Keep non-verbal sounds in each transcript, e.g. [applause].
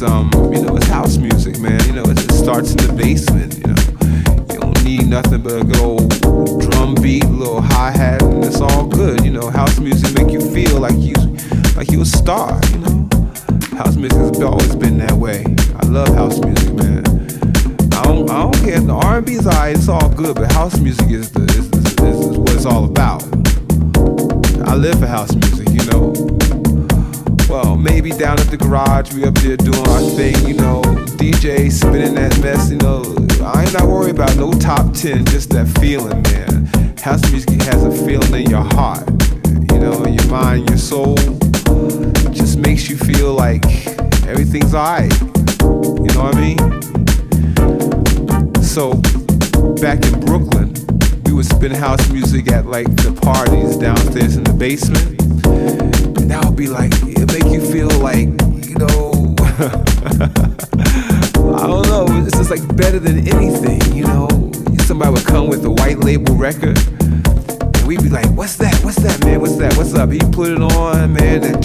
it's um, you know, it's house music, man. You know, it just starts in the basement. You know, you don't need nothing but a good old drum beat, little hi hat, and it's all good. You know, house music make you feel like you, like you a star. You know, house music has always been that way. I love house music, man. I don't, I don't care if the R&B's alright, it's all good, but house music is the is, is, is what it's all about. I live for house music, you know. Well, maybe down at the garage, we up there doing our thing, you know. DJ spinning that mess, you know. I ain't not worried about no top 10, just that feeling, man. House music has a feeling in your heart, you know, in your mind, your soul. It just makes you feel like everything's alright. You know what I mean? So, back in Brooklyn, we would spin house music at like the parties downstairs in the basement. And that would be like, it make you feel like, you know, [laughs] I don't know. This is like better than anything, you know. Somebody would come with a white label record. And we'd be like, what's that? What's that, man? What's that? What's up? He put it on, man. And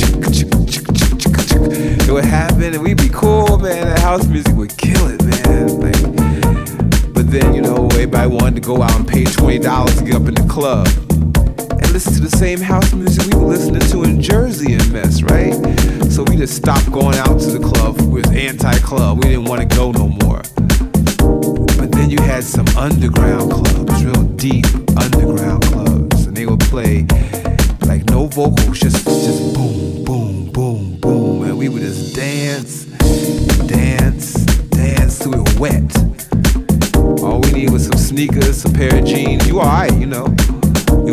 it would happen, and we'd be cool, man. That house music would kill it, man. Like, but then, you know, everybody wanted to go out and pay $20 to get up in the club listen to the same house music we were listening to in Jersey and mess, right? So we just stopped going out to the club. We was anti-club. We didn't want to go no more. But then you had some underground clubs, real deep underground clubs, and they would play like no vocals, just just boom, boom, boom, boom, and we would just dance, dance, dance till we were wet. All we need was some sneakers, a pair of jeans. You alright, you know.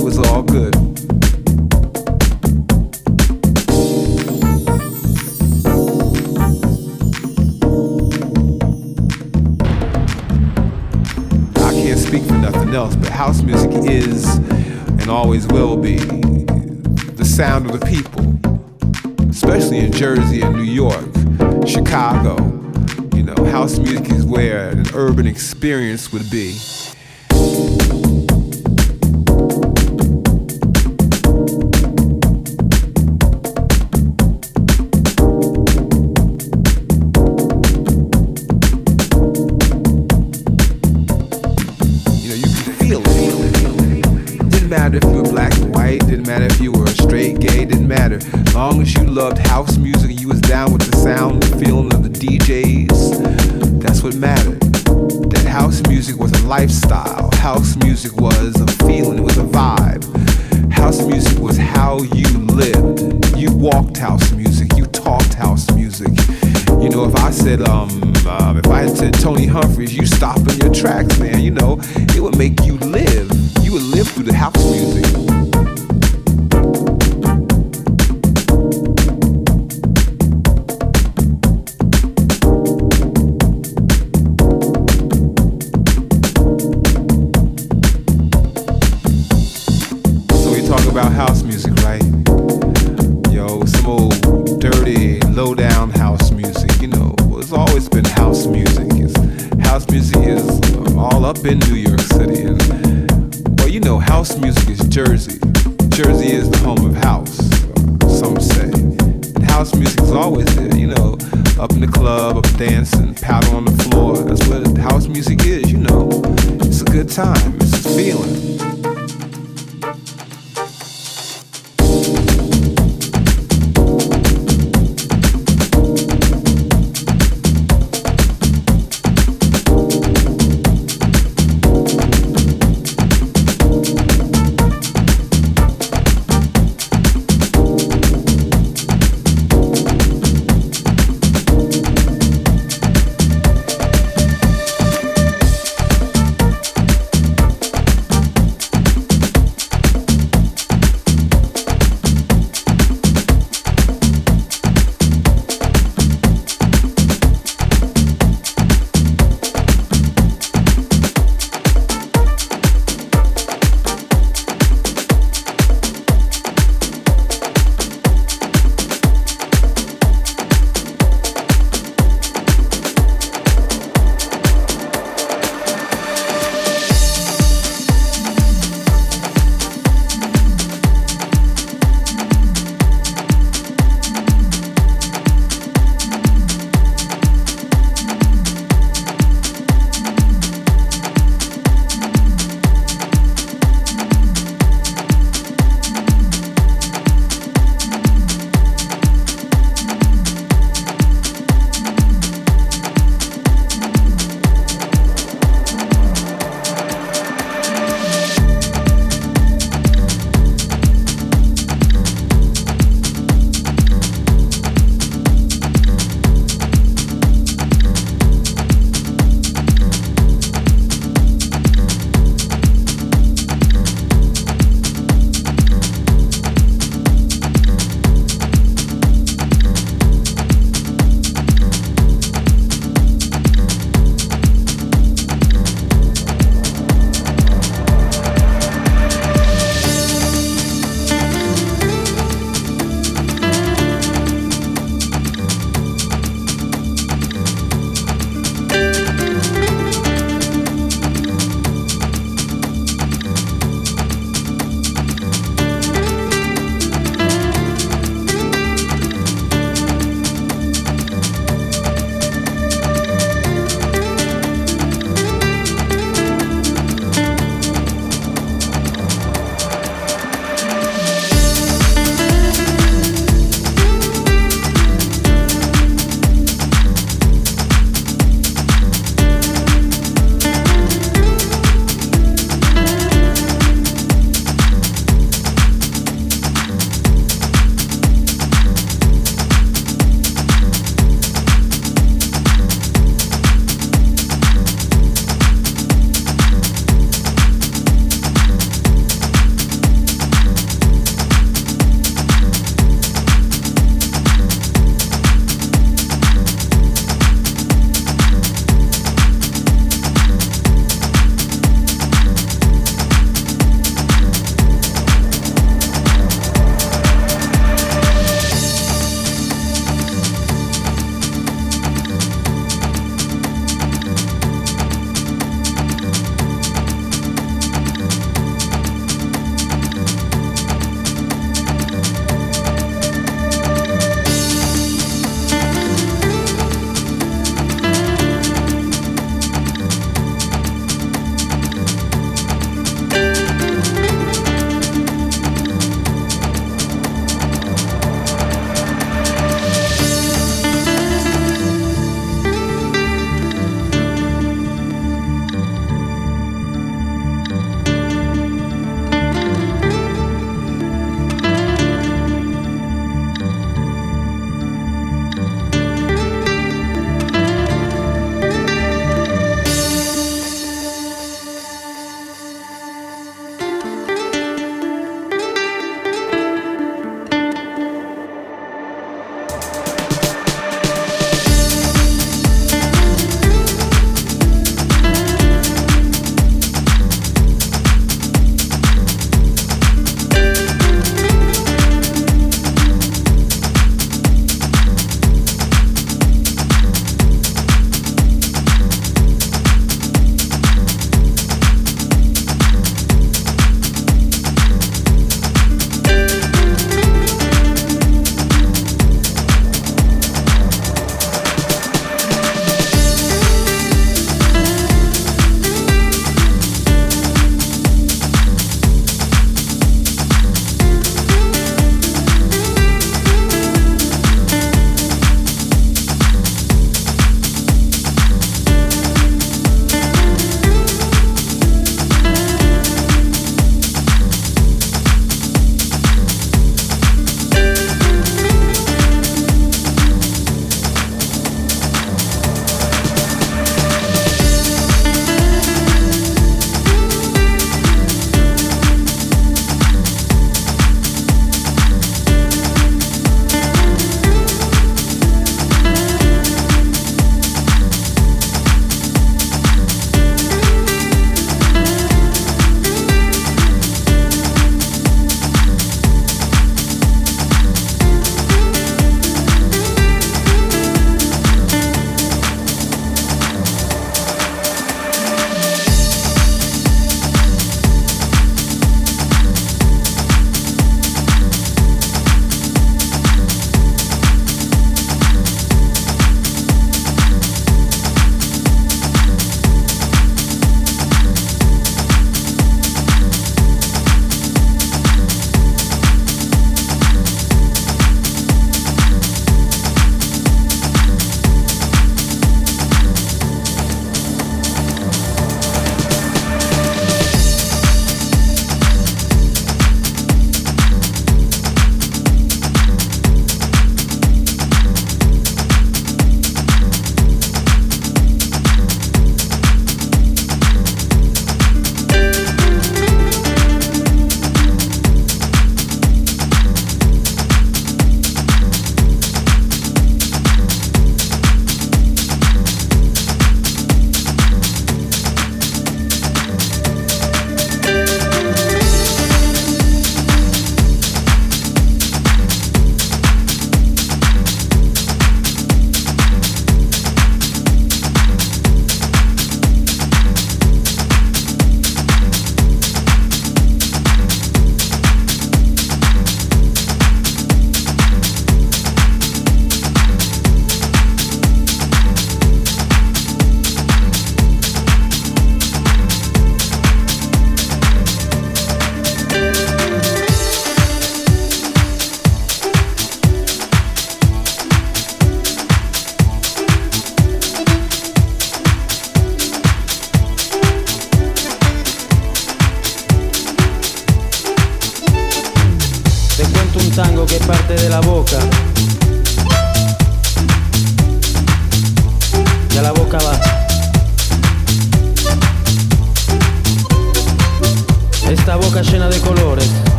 It was all good. I can't speak for nothing else, but house music is and always will be the sound of the people, especially in Jersey and New York, Chicago. You know, house music is where an urban experience would be.